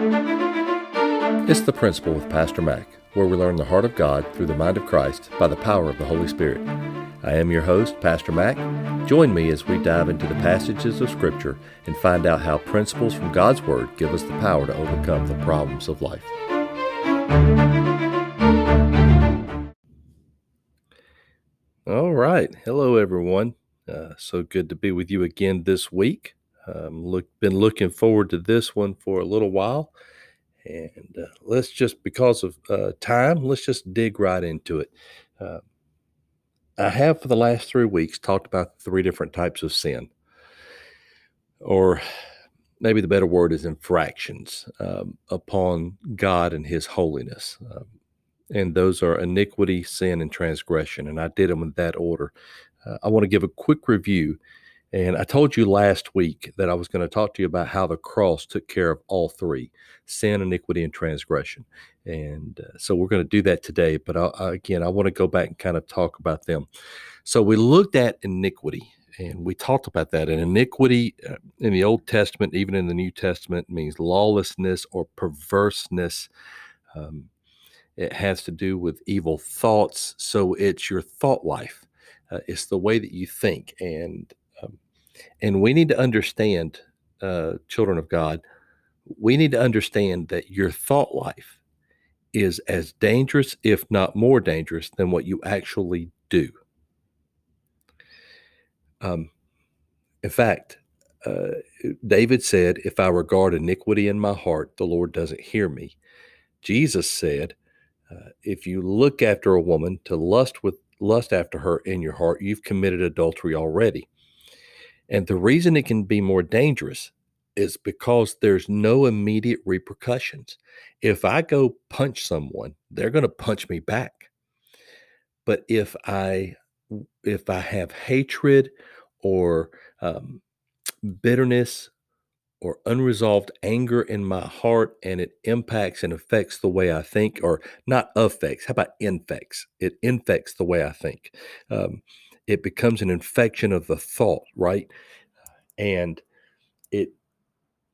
It's The Principle with Pastor Mack, where we learn the heart of God through the mind of Christ by the power of the Holy Spirit. I am your host, Pastor Mack. Join me as we dive into the passages of Scripture and find out how principles from God's Word give us the power to overcome the problems of life. All right. Hello, everyone. Uh, so good to be with you again this week. Um, look, been looking forward to this one for a little while, and uh, let's just because of uh, time, let's just dig right into it. Uh, I have for the last three weeks talked about three different types of sin, or maybe the better word is infractions um, upon God and His holiness. Um, and those are iniquity, sin, and transgression. And I did them in that order. Uh, I want to give a quick review and I told you last week that I was going to talk to you about how the cross took care of all three sin, iniquity, and transgression. And uh, so we're going to do that today. But I, again, I want to go back and kind of talk about them. So we looked at iniquity and we talked about that. And iniquity uh, in the Old Testament, even in the New Testament, means lawlessness or perverseness. Um, it has to do with evil thoughts. So it's your thought life. Uh, it's the way that you think. And and we need to understand, uh, children of God, we need to understand that your thought life is as dangerous, if not more dangerous, than what you actually do. Um, in fact, uh, David said, If I regard iniquity in my heart, the Lord doesn't hear me. Jesus said, uh, If you look after a woman to lust with lust after her in your heart, you've committed adultery already. And the reason it can be more dangerous is because there's no immediate repercussions. If I go punch someone, they're going to punch me back. But if I if I have hatred or um, bitterness or unresolved anger in my heart and it impacts and affects the way I think, or not affects, how about infects? It infects the way I think. Um, it becomes an infection of the thought, right? And it,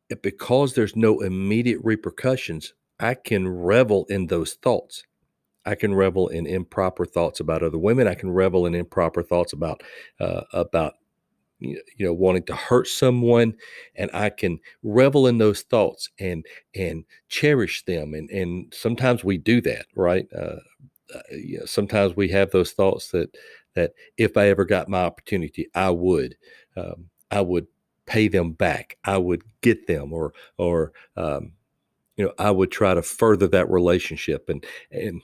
it because there's no immediate repercussions, I can revel in those thoughts. I can revel in improper thoughts about other women. I can revel in improper thoughts about uh, about you know wanting to hurt someone, and I can revel in those thoughts and and cherish them. And and sometimes we do that, right? Uh, uh, you know, sometimes we have those thoughts that that if I ever got my opportunity, I would, um, I would pay them back. I would get them, or or um, you know, I would try to further that relationship. And and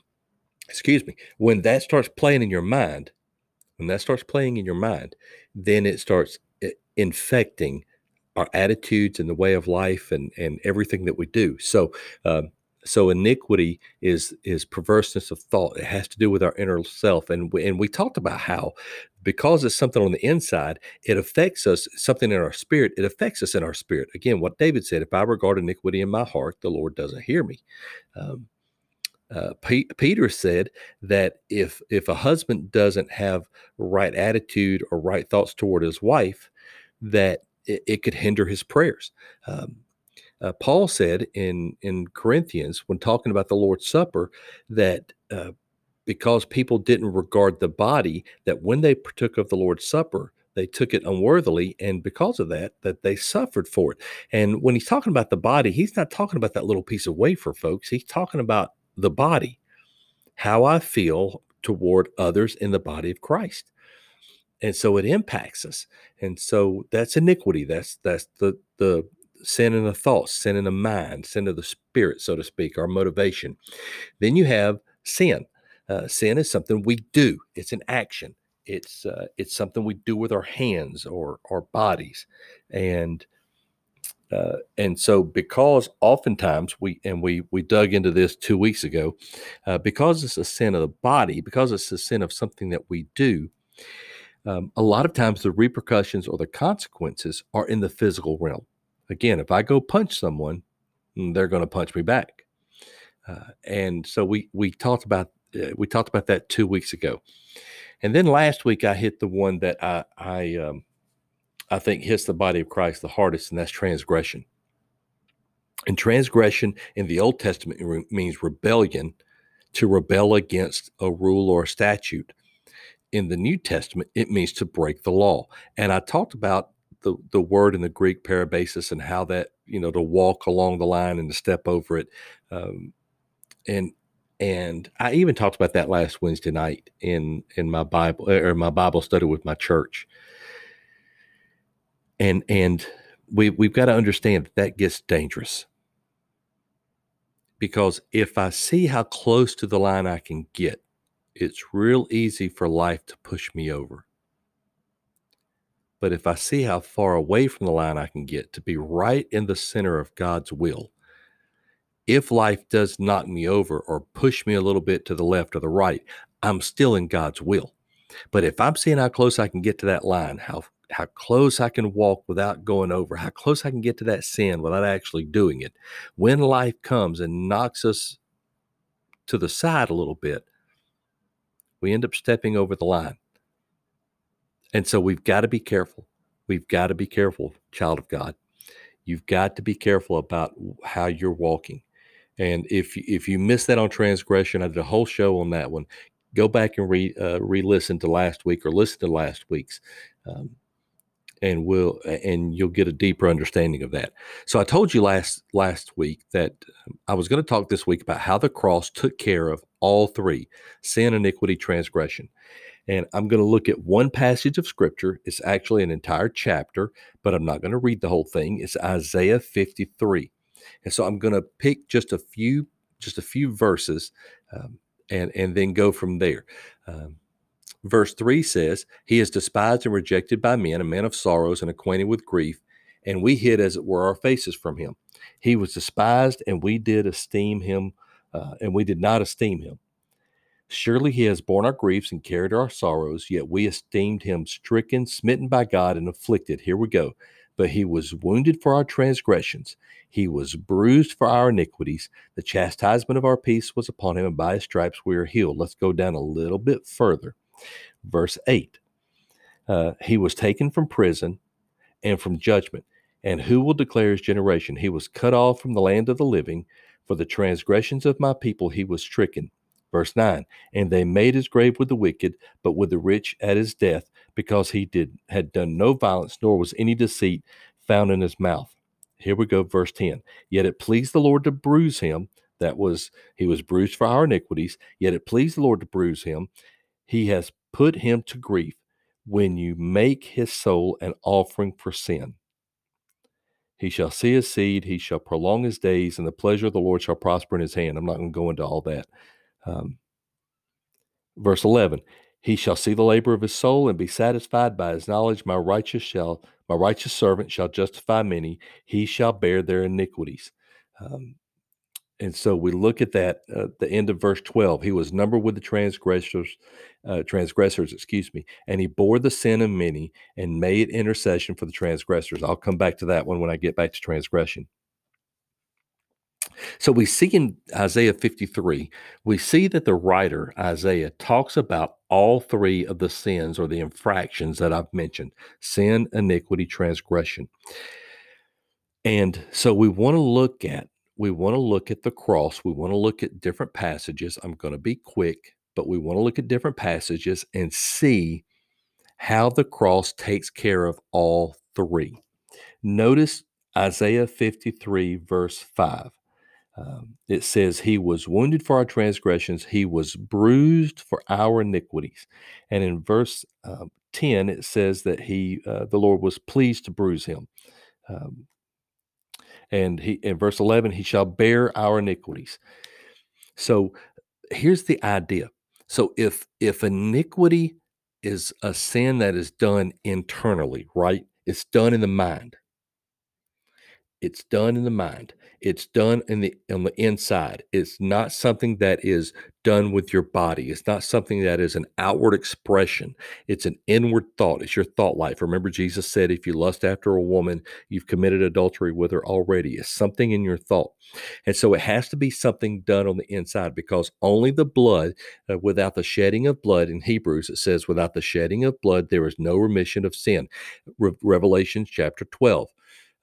excuse me, when that starts playing in your mind, when that starts playing in your mind, then it starts eh, infecting our attitudes and the way of life and and everything that we do. So um, so iniquity is is perverseness of thought. It has to do with our inner self and we, and we talked about how because it's something on the inside it affects us something in our spirit it affects us in our spirit. Again what david said if i regard iniquity in my heart the lord doesn't hear me. Um, uh, P- Peter said that if if a husband doesn't have right attitude or right thoughts toward his wife, that it, it could hinder his prayers. Um, uh, Paul said in in Corinthians when talking about the Lord's Supper that uh, because people didn't regard the body, that when they partook of the Lord's Supper, they took it unworthily, and because of that, that they suffered for it. And when he's talking about the body, he's not talking about that little piece of wafer, folks. He's talking about the body, how I feel toward others in the body of Christ. And so it impacts us. And so that's iniquity. That's that's the the sin in the thoughts, sin in the mind, sin of the spirit, so to speak, our motivation. Then you have sin. Uh, sin is something we do. It's an action. It's uh, it's something we do with our hands or our bodies, and uh, and so because oftentimes we and we we dug into this two weeks ago, uh, because it's a sin of the body, because it's a sin of something that we do. Um, a lot of times the repercussions or the consequences are in the physical realm again, if I go punch someone, mm, they're going to punch me back. Uh, and so we we talked about uh, we talked about that two weeks ago, and then last week I hit the one that I I um, I think hits the body of Christ the hardest, and that's transgression. And transgression in the Old Testament re- means rebellion, to rebel against a rule or a statute. In the New Testament, it means to break the law. And I talked about the, the word in the Greek parabasis and how that, you know, to walk along the line and to step over it. Um, and and I even talked about that last Wednesday night in in my Bible or my Bible study with my church. And and we we've got to understand that that gets dangerous because if I see how close to the line I can get, it's real easy for life to push me over. But if I see how far away from the line I can get to be right in the center of God's will, if life does knock me over or push me a little bit to the left or the right, I'm still in God's will. But if I'm seeing how close I can get to that line, how how close I can walk without going over, how close I can get to that sin without actually doing it. When life comes and knocks us to the side a little bit, we end up stepping over the line. And so we've got to be careful. We've got to be careful, child of God. You've got to be careful about how you're walking. And if if you miss that on transgression, I did a whole show on that one. Go back and re uh, re-listen to last week or listen to last week's. Um, and we'll and you'll get a deeper understanding of that. So I told you last last week that um, I was going to talk this week about how the cross took care of all three: sin, iniquity, transgression. And I'm going to look at one passage of scripture. It's actually an entire chapter, but I'm not going to read the whole thing. It's Isaiah 53. And so I'm going to pick just a few just a few verses um, and and then go from there. Um, Verse 3 says, He is despised and rejected by men, a man of sorrows and acquainted with grief, and we hid, as it were, our faces from him. He was despised, and we did esteem him, uh, and we did not esteem him. Surely he has borne our griefs and carried our sorrows, yet we esteemed him stricken, smitten by God, and afflicted. Here we go. But he was wounded for our transgressions, he was bruised for our iniquities. The chastisement of our peace was upon him, and by his stripes we are healed. Let's go down a little bit further. Verse 8 uh, He was taken from prison and from judgment. And who will declare his generation? He was cut off from the land of the living. For the transgressions of my people he was stricken. Verse 9 And they made his grave with the wicked, but with the rich at his death, because he did had done no violence, nor was any deceit found in his mouth. Here we go, verse 10. Yet it pleased the Lord to bruise him. That was, he was bruised for our iniquities. Yet it pleased the Lord to bruise him. He has put him to grief when you make his soul an offering for sin. He shall see his seed, he shall prolong his days, and the pleasure of the Lord shall prosper in his hand. I'm not going to go into all that. Um, verse 11 He shall see the labor of his soul and be satisfied by his knowledge. My righteous shall, my righteous servant shall justify many, he shall bear their iniquities. Um, and so we look at that uh, the end of verse 12 he was numbered with the transgressors uh, transgressors excuse me and he bore the sin of many and made intercession for the transgressors i'll come back to that one when i get back to transgression so we see in Isaiah 53, we see that the writer, Isaiah, talks about all three of the sins or the infractions that I've mentioned sin, iniquity, transgression. And so we want to look at we want to look at the cross. We want to look at different passages. I'm going to be quick, but we want to look at different passages and see how the cross takes care of all three. Notice Isaiah 53, verse 5. Um, it says, He was wounded for our transgressions, He was bruised for our iniquities. And in verse uh, 10, it says that He, uh, the Lord, was pleased to bruise Him. Um, and he in verse 11 he shall bear our iniquities so here's the idea so if if iniquity is a sin that is done internally right it's done in the mind it's done in the mind it's done in the on the inside. It's not something that is done with your body. It's not something that is an outward expression. It's an inward thought. It's your thought life. Remember, Jesus said, if you lust after a woman, you've committed adultery with her already. It's something in your thought. And so it has to be something done on the inside because only the blood, uh, without the shedding of blood, in Hebrews, it says, without the shedding of blood, there is no remission of sin. Re- Revelation chapter 12.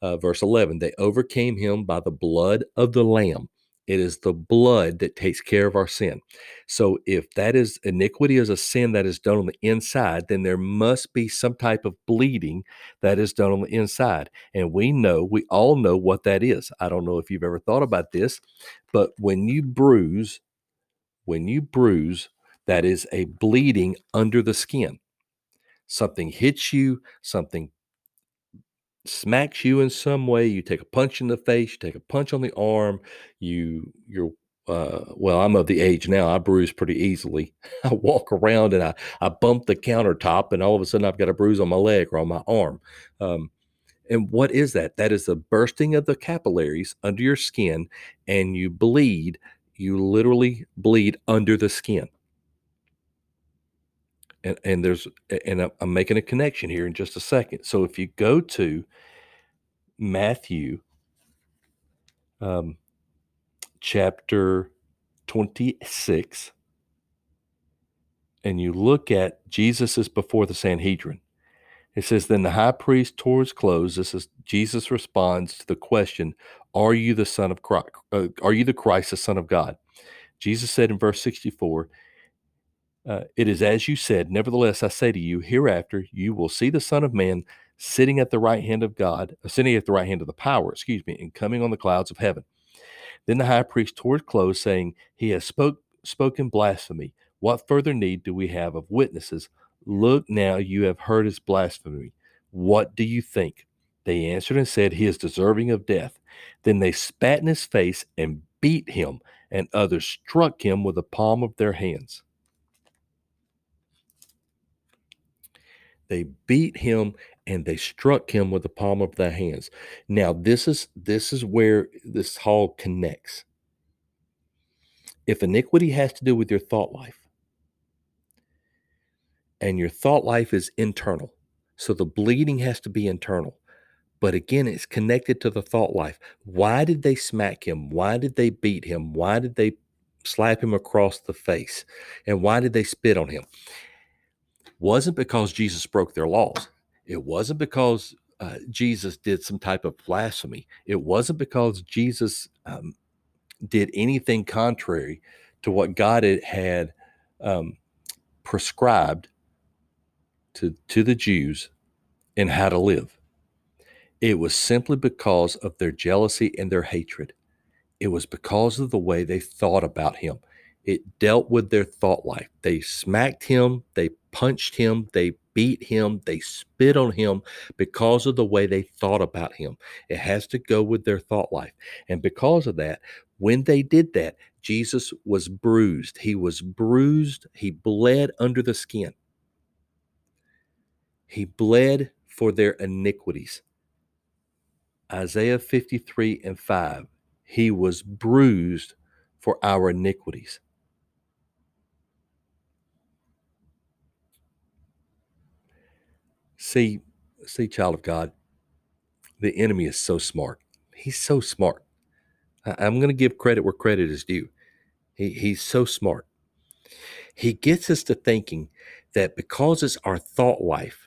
Uh, verse 11, they overcame him by the blood of the Lamb. It is the blood that takes care of our sin. So if that is iniquity is a sin that is done on the inside, then there must be some type of bleeding that is done on the inside. And we know, we all know what that is. I don't know if you've ever thought about this, but when you bruise, when you bruise, that is a bleeding under the skin. Something hits you, something smacks you in some way, you take a punch in the face, you take a punch on the arm, you you're uh, well, I'm of the age now. I bruise pretty easily. I walk around and I, I bump the countertop, and all of a sudden I've got a bruise on my leg or on my arm. Um, and what is that? That is the bursting of the capillaries under your skin, and you bleed. You literally bleed under the skin. And, and there's and I'm making a connection here in just a second. So if you go to Matthew um, chapter 26, and you look at Jesus is before the Sanhedrin. It says, Then the high priest tore his clothes. This is Jesus responds to the question, Are you the Son of Christ? Uh, are you the Christ, the Son of God? Jesus said in verse 64, uh, It is as you said, nevertheless, I say to you, hereafter you will see the Son of Man sitting at the right hand of God, uh, sitting at the right hand of the power, excuse me, and coming on the clouds of heaven. Then the high priest tore his clothes, saying, He has spoke, spoken blasphemy. What further need do we have of witnesses? Look now, you have heard his blasphemy. What do you think? They answered and said, He is deserving of death. Then they spat in his face and beat him, and others struck him with the palm of their hands. They beat him and they struck him with the palm of their hands. Now this is this is where this all connects. If iniquity has to do with your thought life, and your thought life is internal, so the bleeding has to be internal. But again, it's connected to the thought life. Why did they smack him? Why did they beat him? Why did they slap him across the face? And why did they spit on him? Wasn't because Jesus broke their laws it wasn't because uh, Jesus did some type of blasphemy. It wasn't because Jesus um, did anything contrary to what God had um, prescribed to, to the Jews in how to live. It was simply because of their jealousy and their hatred. It was because of the way they thought about him. It dealt with their thought life. They smacked him, they punched him, they beat him, they spit on him because of the way they thought about him. It has to go with their thought life. And because of that, when they did that, Jesus was bruised. He was bruised. He bled under the skin. He bled for their iniquities. Isaiah 53 and 5. He was bruised for our iniquities. See, see, child of God, the enemy is so smart. He's so smart. I, am going to give credit where credit is due. He, he's so smart. He gets us to thinking that because it's our thought life,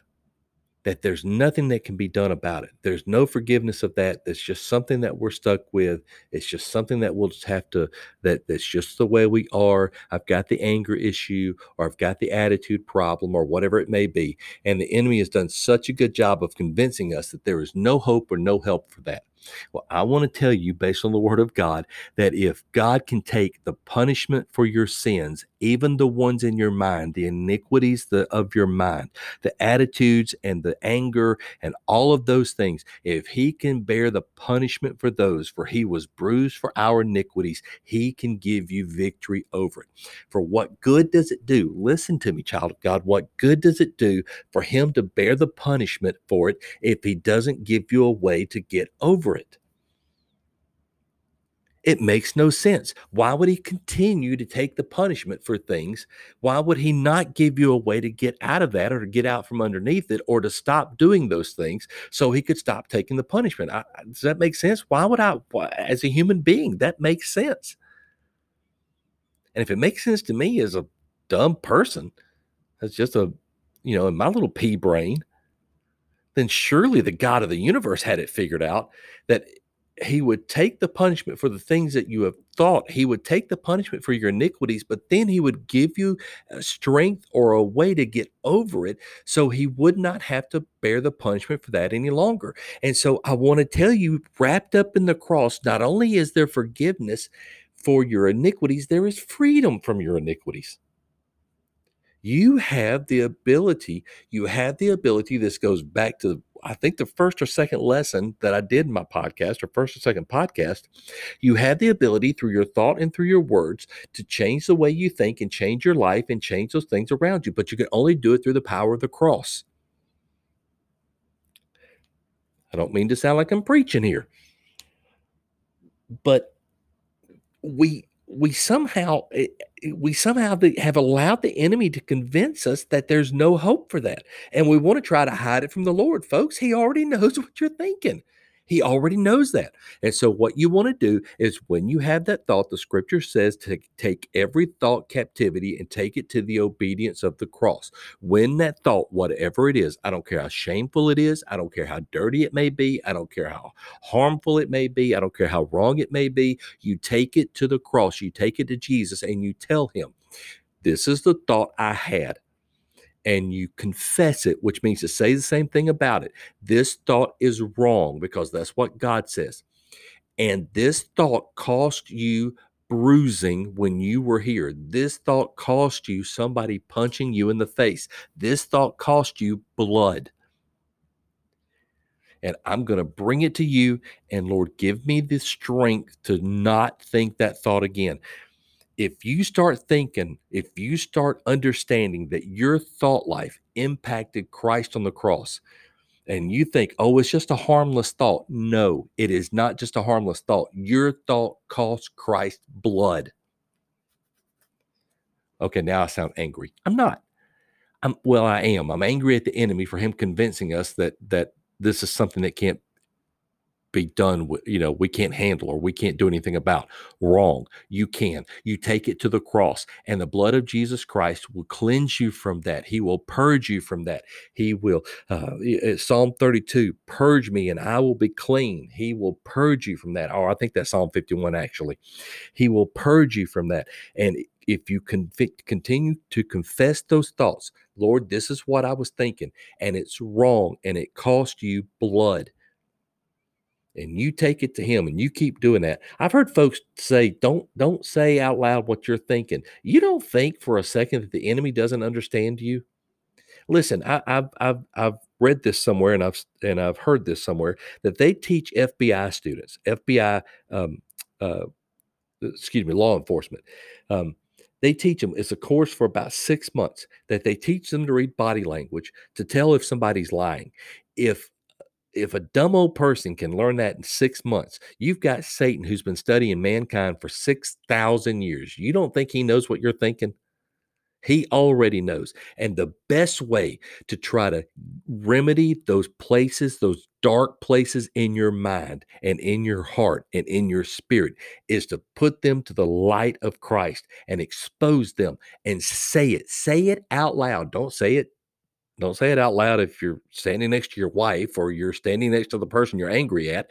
that there's nothing that can be done about it. There's no forgiveness of that. That's just something that we're stuck with. It's just something that we'll just have to that that's just the way we are. I've got the anger issue or I've got the attitude problem or whatever it may be. And the enemy has done such a good job of convincing us that there is no hope or no help for that. Well, I want to tell you, based on the word of God, that if God can take the punishment for your sins, even the ones in your mind, the iniquities of your mind, the attitudes and the anger and all of those things, if He can bear the punishment for those, for He was bruised for our iniquities, He can give you victory over it. For what good does it do? Listen to me, child of God. What good does it do for Him to bear the punishment for it if He doesn't give you a way to get over over it. It makes no sense. Why would he continue to take the punishment for things? Why would he not give you a way to get out of that or to get out from underneath it or to stop doing those things so he could stop taking the punishment? I, does that make sense? Why would I, as a human being, that makes sense? And if it makes sense to me as a dumb person, that's just a, you know, in my little pea brain, then surely the God of the universe had it figured out that he would take the punishment for the things that you have thought. He would take the punishment for your iniquities, but then he would give you a strength or a way to get over it so he would not have to bear the punishment for that any longer. And so I want to tell you, wrapped up in the cross, not only is there forgiveness for your iniquities, there is freedom from your iniquities you have the ability you have the ability this goes back to i think the first or second lesson that i did in my podcast or first or second podcast you have the ability through your thought and through your words to change the way you think and change your life and change those things around you but you can only do it through the power of the cross. I don't mean to sound like i'm preaching here but we we somehow eh, eh, Eh, we somehow have allowed the enemy to convince us that there's no hope for that and we want to try to hide it from the lord folks. He already knows what you're thinking he already knows that. And so, what you want to do is when you have that thought, the scripture says to take every thought captivity and take it to the obedience of the cross. When that thought, whatever it is, I don't care how shameful it is, I don't care how dirty it may be, I don't care how harmful it may be, I don't care how wrong it may be, you take it to the cross, you take it to Jesus, and you tell him, This is the thought I had and you confess it, which means to say the same thing about it. This thought is wrong because that's what God says. And this thought cost you bruising when you were here. This thought cost you somebody punching you in the face. This thought cost you blood. And I'm going to bring it to you. And Lord, give me the strength to not think that thought again if you start thinking, if you start understanding that your thought life impacted Christ on the cross, and you think, oh, it's just a harmless thought. No, it is not just a harmless thought. Your thought cost Christ blood. Okay, now I sound angry. I'm not. I'm well, I am. I'm angry at the enemy for him convincing us that that this is something that can't be done with, you know, we can't handle or we can't do anything about. Wrong. You can. You take it to the cross, and the blood of Jesus Christ will cleanse you from that. He will purge you from that. He will, uh, Psalm 32, purge me and I will be clean. He will purge you from that. Or oh, I think that's Psalm 51, actually. He will purge you from that. And if you convict, continue to confess those thoughts, Lord, this is what I was thinking, and it's wrong, and it cost you blood and you take it to him and you keep doing that. I've heard folks say don't don't say out loud what you're thinking. You don't think for a second that the enemy doesn't understand you? Listen I, have I've i've read this somewhere and i've and i've heard this somewhere that they teach fbi students fbi um, uh, excuse me law enforcement. Um, they teach them it's a course for about six months that they teach them to read body language to tell if somebody's lying. If if a dumb old person can learn that in six months, you've got Satan who's been studying mankind for 6,000 years. You don't think he knows what you're thinking? He already knows. And the best way to try to remedy those places, those dark places in your mind and in your heart and in your spirit, is to put them to the light of Christ and expose them and say it. Say it out loud. Don't say it don't say it out loud if you're standing next to your wife or you're standing next to the person you're angry at.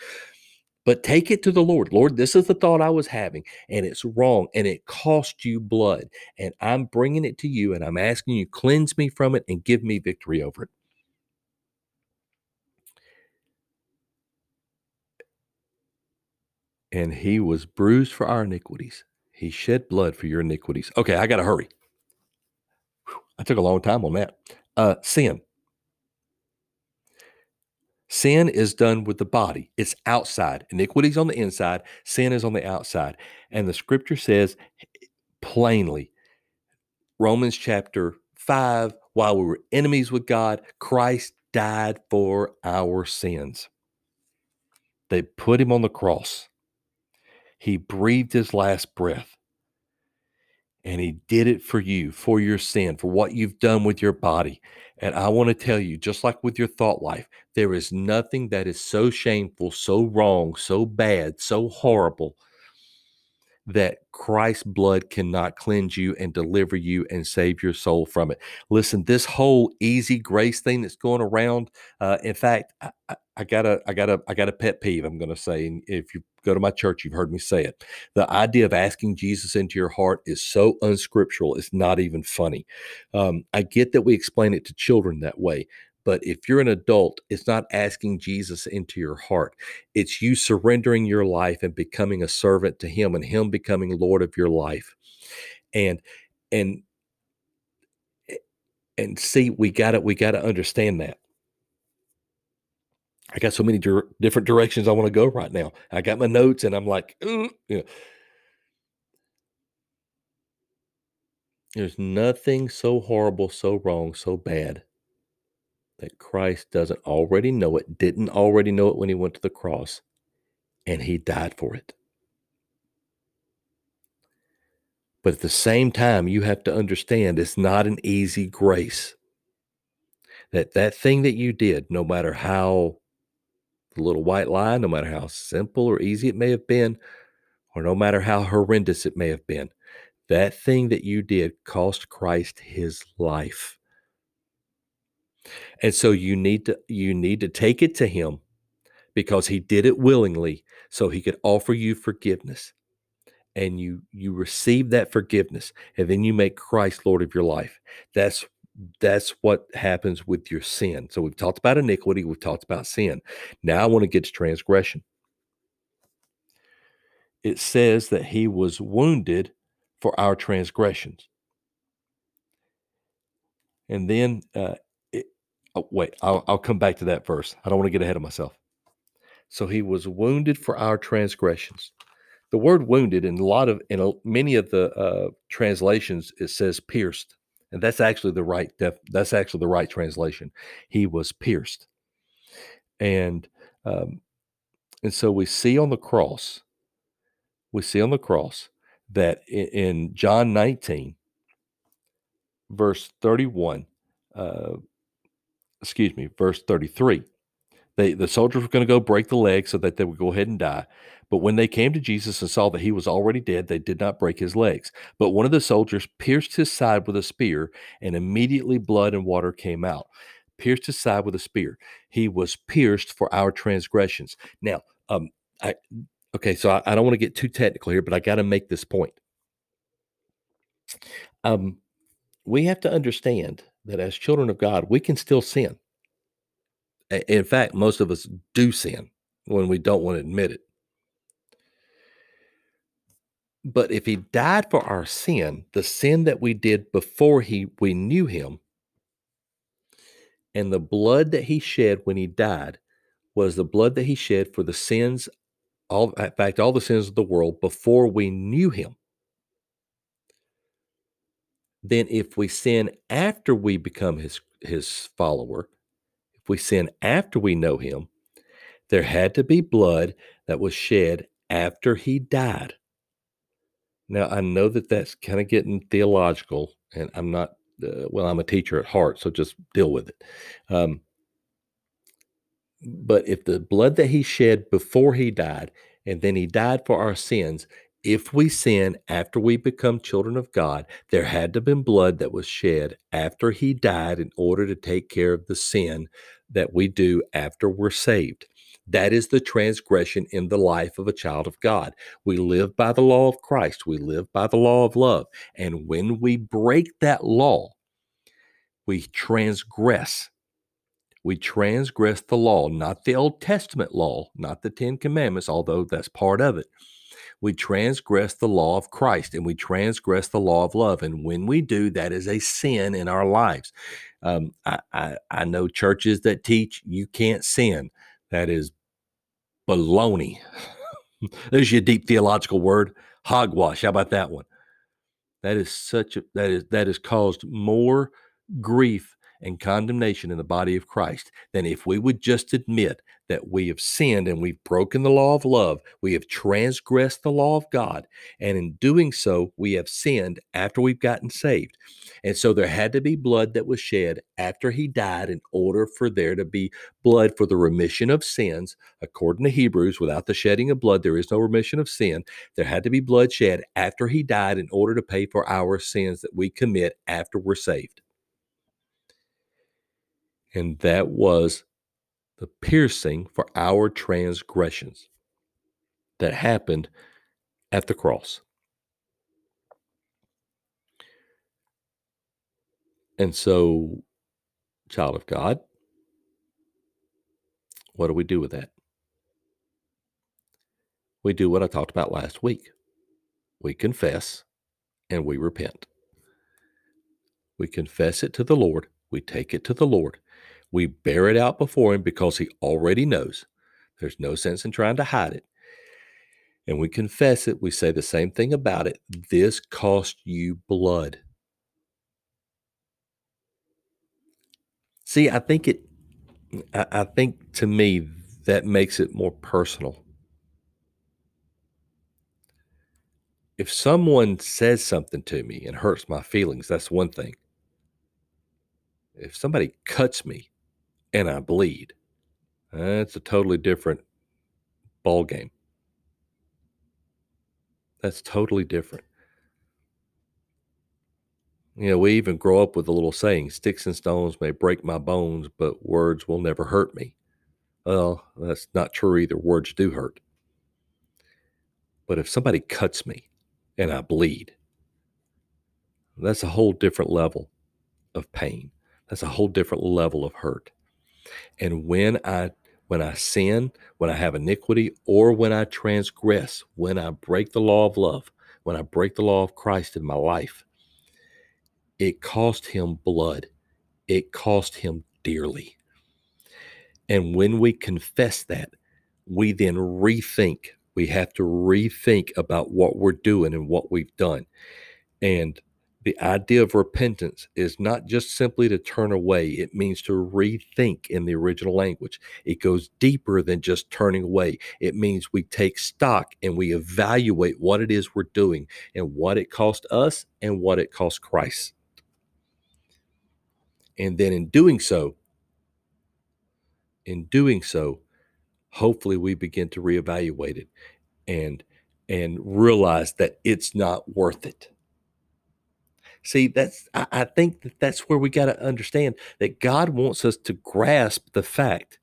But take it to the Lord. Lord, this is the thought I was having, and it's wrong, and it cost you blood. And I'm bringing it to you, and I'm asking you, cleanse me from it and give me victory over it. And he was bruised for our iniquities, he shed blood for your iniquities. Okay, I got to hurry. I took a long time on that uh, sin. Sin is done with the body. It's outside. Iniquity is on the inside. Sin is on the outside. And the scripture says plainly, Romans chapter 5, while we were enemies with God, Christ died for our sins. They put him on the cross. He breathed his last breath. And he did it for you, for your sin, for what you've done with your body. And I want to tell you, just like with your thought life, there is nothing that is so shameful, so wrong, so bad, so horrible that Christ's blood cannot cleanse you and deliver you and save your soul from it. Listen, this whole easy grace thing that's going around. Uh, in fact, I, I, I got a, I got a, I got a pet peeve. I'm going to say, and if you go to my church, you've heard me say it. The idea of asking Jesus into your heart is so unscriptural. It's not even funny. Um, I get that we explain it to children that way, but if you're an adult, it's not asking Jesus into your heart. It's you surrendering your life and becoming a servant to him and him becoming Lord of your life. And and and see, we got it, we got to understand that. I got so many dir- different directions I want to go right now. I got my notes and I'm like, you know. There's nothing so horrible, so wrong, so bad that Christ doesn't already know it, didn't already know it when he went to the cross, and he died for it. But at the same time, you have to understand it's not an easy grace. That that thing that you did, no matter how the little white lie, no matter how simple or easy it may have been, or no matter how horrendous it may have been, that thing that you did cost Christ his life. And so you need to you need to take it to him because he did it willingly so he could offer you forgiveness. And you you receive that forgiveness and then you make Christ Lord of your life. That's that's what happens with your sin. So we've talked about iniquity, we've talked about sin. Now I want to get to transgression. It says that he was wounded for our transgressions. And then uh, Oh, wait, I'll, I'll come back to that verse. I don't want to get ahead of myself. So he was wounded for our transgressions. The word wounded in a lot of in a, many of the uh, translations it says pierced, and that's actually the right def, that's actually the right translation. He was pierced, and um, and so we see on the cross, we see on the cross that in, in John 19, verse 31, uh, excuse me, verse 33. They, the soldiers were going to go break the leg so that they would go ahead and die. But when they came to Jesus and saw that he was already dead, they did not break his legs. But one of the soldiers pierced his side with a spear, and immediately blood and water came out. Pierced his side with a spear. He was pierced for our transgressions. Now, um, I okay, so I, I don't want to get too technical here, but I got to make this point. Um, we have to understand that as children of God, we can still sin. In fact, most of us do sin when we don't want to admit it. But if he died for our sin, the sin that we did before he we knew him, and the blood that he shed when he died was the blood that he shed for the sins, all in fact, all the sins of the world before we knew him then if we sin after we become his his follower, we sin after we know him, there had to be blood that was shed after he died. Now I know that that's kind of getting theological, and I'm not. Uh, well, I'm a teacher at heart, so just deal with it. Um, but if the blood that he shed before he died, and then he died for our sins, if we sin after we become children of God, there had to have been blood that was shed after he died in order to take care of the sin that we do after we're saved. That is the transgression in the life of a child of God. We live by the law of Christ, we live by the law of love. And when we break that law, we transgress. We transgress the law, not the Old Testament law, not the Ten Commandments, although that's part of it we transgress the law of Christ and we transgress the law of love. And when we do, that is a sin in our lives. Um, I, I, I know churches that teach you can't sin. That is baloney. There's your deep theological word, hogwash. How about that one? That is such a that is that has caused more grief and condemnation in the body of Christ than if we would just admit that we have sinned and we've broken the law of love. We have transgressed the law of God. And in doing so, we have sinned after we've gotten saved. And so there had to be blood that was shed after he died in order for there to be blood for the remission of sins. According to Hebrews, without the shedding of blood, there is no remission of sin. There had to be blood shed after he died in order to pay for our sins that we commit after we're saved. And that was the piercing for our transgressions that happened at the cross. And so, child of God, what do we do with that? We do what I talked about last week we confess and we repent. We confess it to the Lord, we take it to the Lord, we bear it out before Him because He already knows. There's no sense in trying to hide it. And we confess it. We say the same thing about it. This cost you blood. See, I think it, I, think to me, that makes it more personal. If someone says something to me and hurts my feelings, that's one thing. If somebody cuts me and I bleed, that's a totally different ball game. That's totally different. You know, we even grow up with a little saying sticks and stones may break my bones, but words will never hurt me. Well, that's not true either. Words do hurt. But if somebody cuts me and I bleed, that's a whole different level of pain. That's a whole different level of hurt. And when I when I sin, when I have iniquity, or when I transgress, when I break the law of love, when I break the law of Christ in my life, it cost him blood. It cost him dearly. And when we confess that, we then rethink. We have to rethink about what we're doing and what we've done. And the idea of repentance is not just simply to turn away, it means to rethink in the original language. It goes deeper than just turning away. It means we take stock and we evaluate what it is we're doing and what it cost us and what it cost Christ. And then in doing so, in doing so, hopefully we begin to reevaluate it and and realize that it's not worth it. See, that's I, I think that that's where we got to understand that God wants us to grasp the fact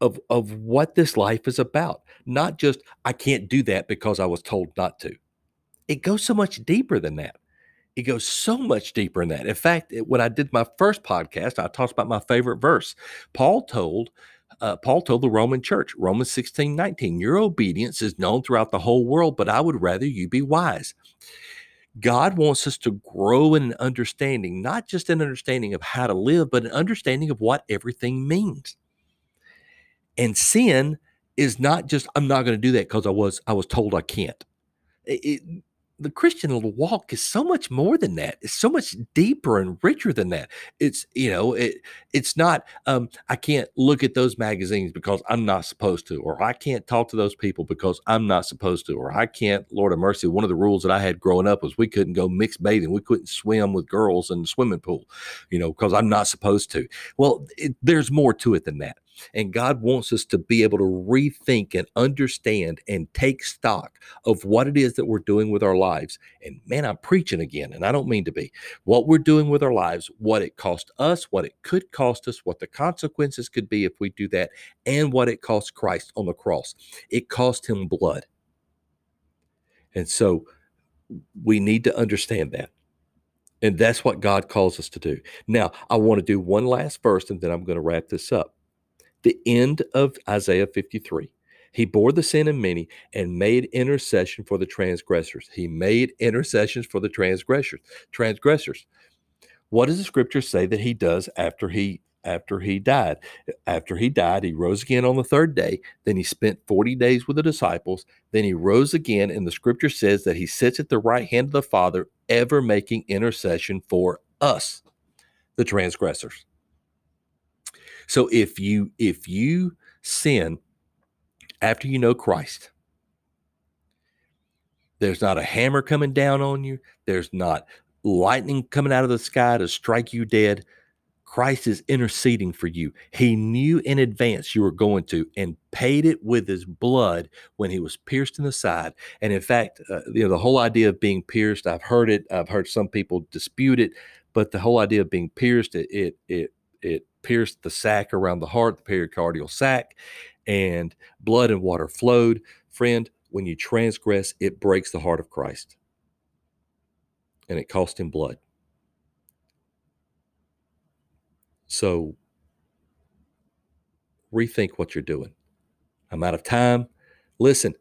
of of what this life is about. Not just I can't do that because I was told not to. It goes so much deeper than that. It goes so much deeper in that. In fact, when I did my first podcast, I talked about my favorite verse. Paul told uh, Paul told the Roman church, Romans 16, 19, your obedience is known throughout the whole world, but I would rather you be wise. God wants us to grow in an understanding, not just an understanding of how to live, but an understanding of what everything means. And sin is not just I'm not going to do that because I was I was told I can't. It, the Christian little walk is so much more than that. It's so much deeper and richer than that. It's you know it it's not um, I can't look at those magazines because I'm not supposed to, or I can't talk to those people because I'm not supposed to, or I can't. Lord of mercy, one of the rules that I had growing up was we couldn't go mixed bathing. We couldn't swim with girls in the swimming pool, you know, because I'm not supposed to. Well, it, there's more to it than that. And God wants us to be able to rethink and understand and take stock of what it is that we're doing with our lives. And man, I'm preaching again, and I don't mean to be. What we're doing with our lives, what it cost us, what it could cost us, what the consequences could be if we do that, and what it cost Christ on the cross. It cost him blood. And so we need to understand that. And that's what God calls us to do. Now, I want to do one last verse and then I'm going to wrap this up the end of Isaiah 53. He bore the sin of many and made intercession for the transgressors. He made intercessions for the transgressors. Transgressors. What does the scripture say that he does after he after he died? After he died, he rose again on the third day. Then he spent 40 days with the disciples. Then he rose again, and the scripture says that he sits at the right hand of the Father, ever making intercession for us. the transgressors. So if you if you sin after you know Christ, there's not a hammer coming down on you. There's not lightning coming out of the sky to strike you dead. Christ is interceding for you. He knew in advance you were going to and paid it with his blood when he was pierced in the side. And in fact, uh, you know, the whole idea of being pierced, I've heard it, I've heard some people dispute it, but the whole idea of being pierced, it it it, it pierced the sac around the heart, the pericardial sac, and blood and water flowed. Friend, when you transgress, it breaks the heart of Christ. And it cost him blood. So rethink what you're doing. I'm out of time. Listen,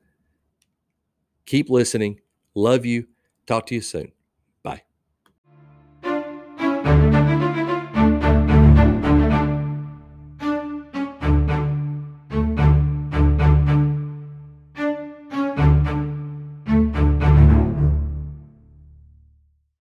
keep listening. Love you. Talk to you soon.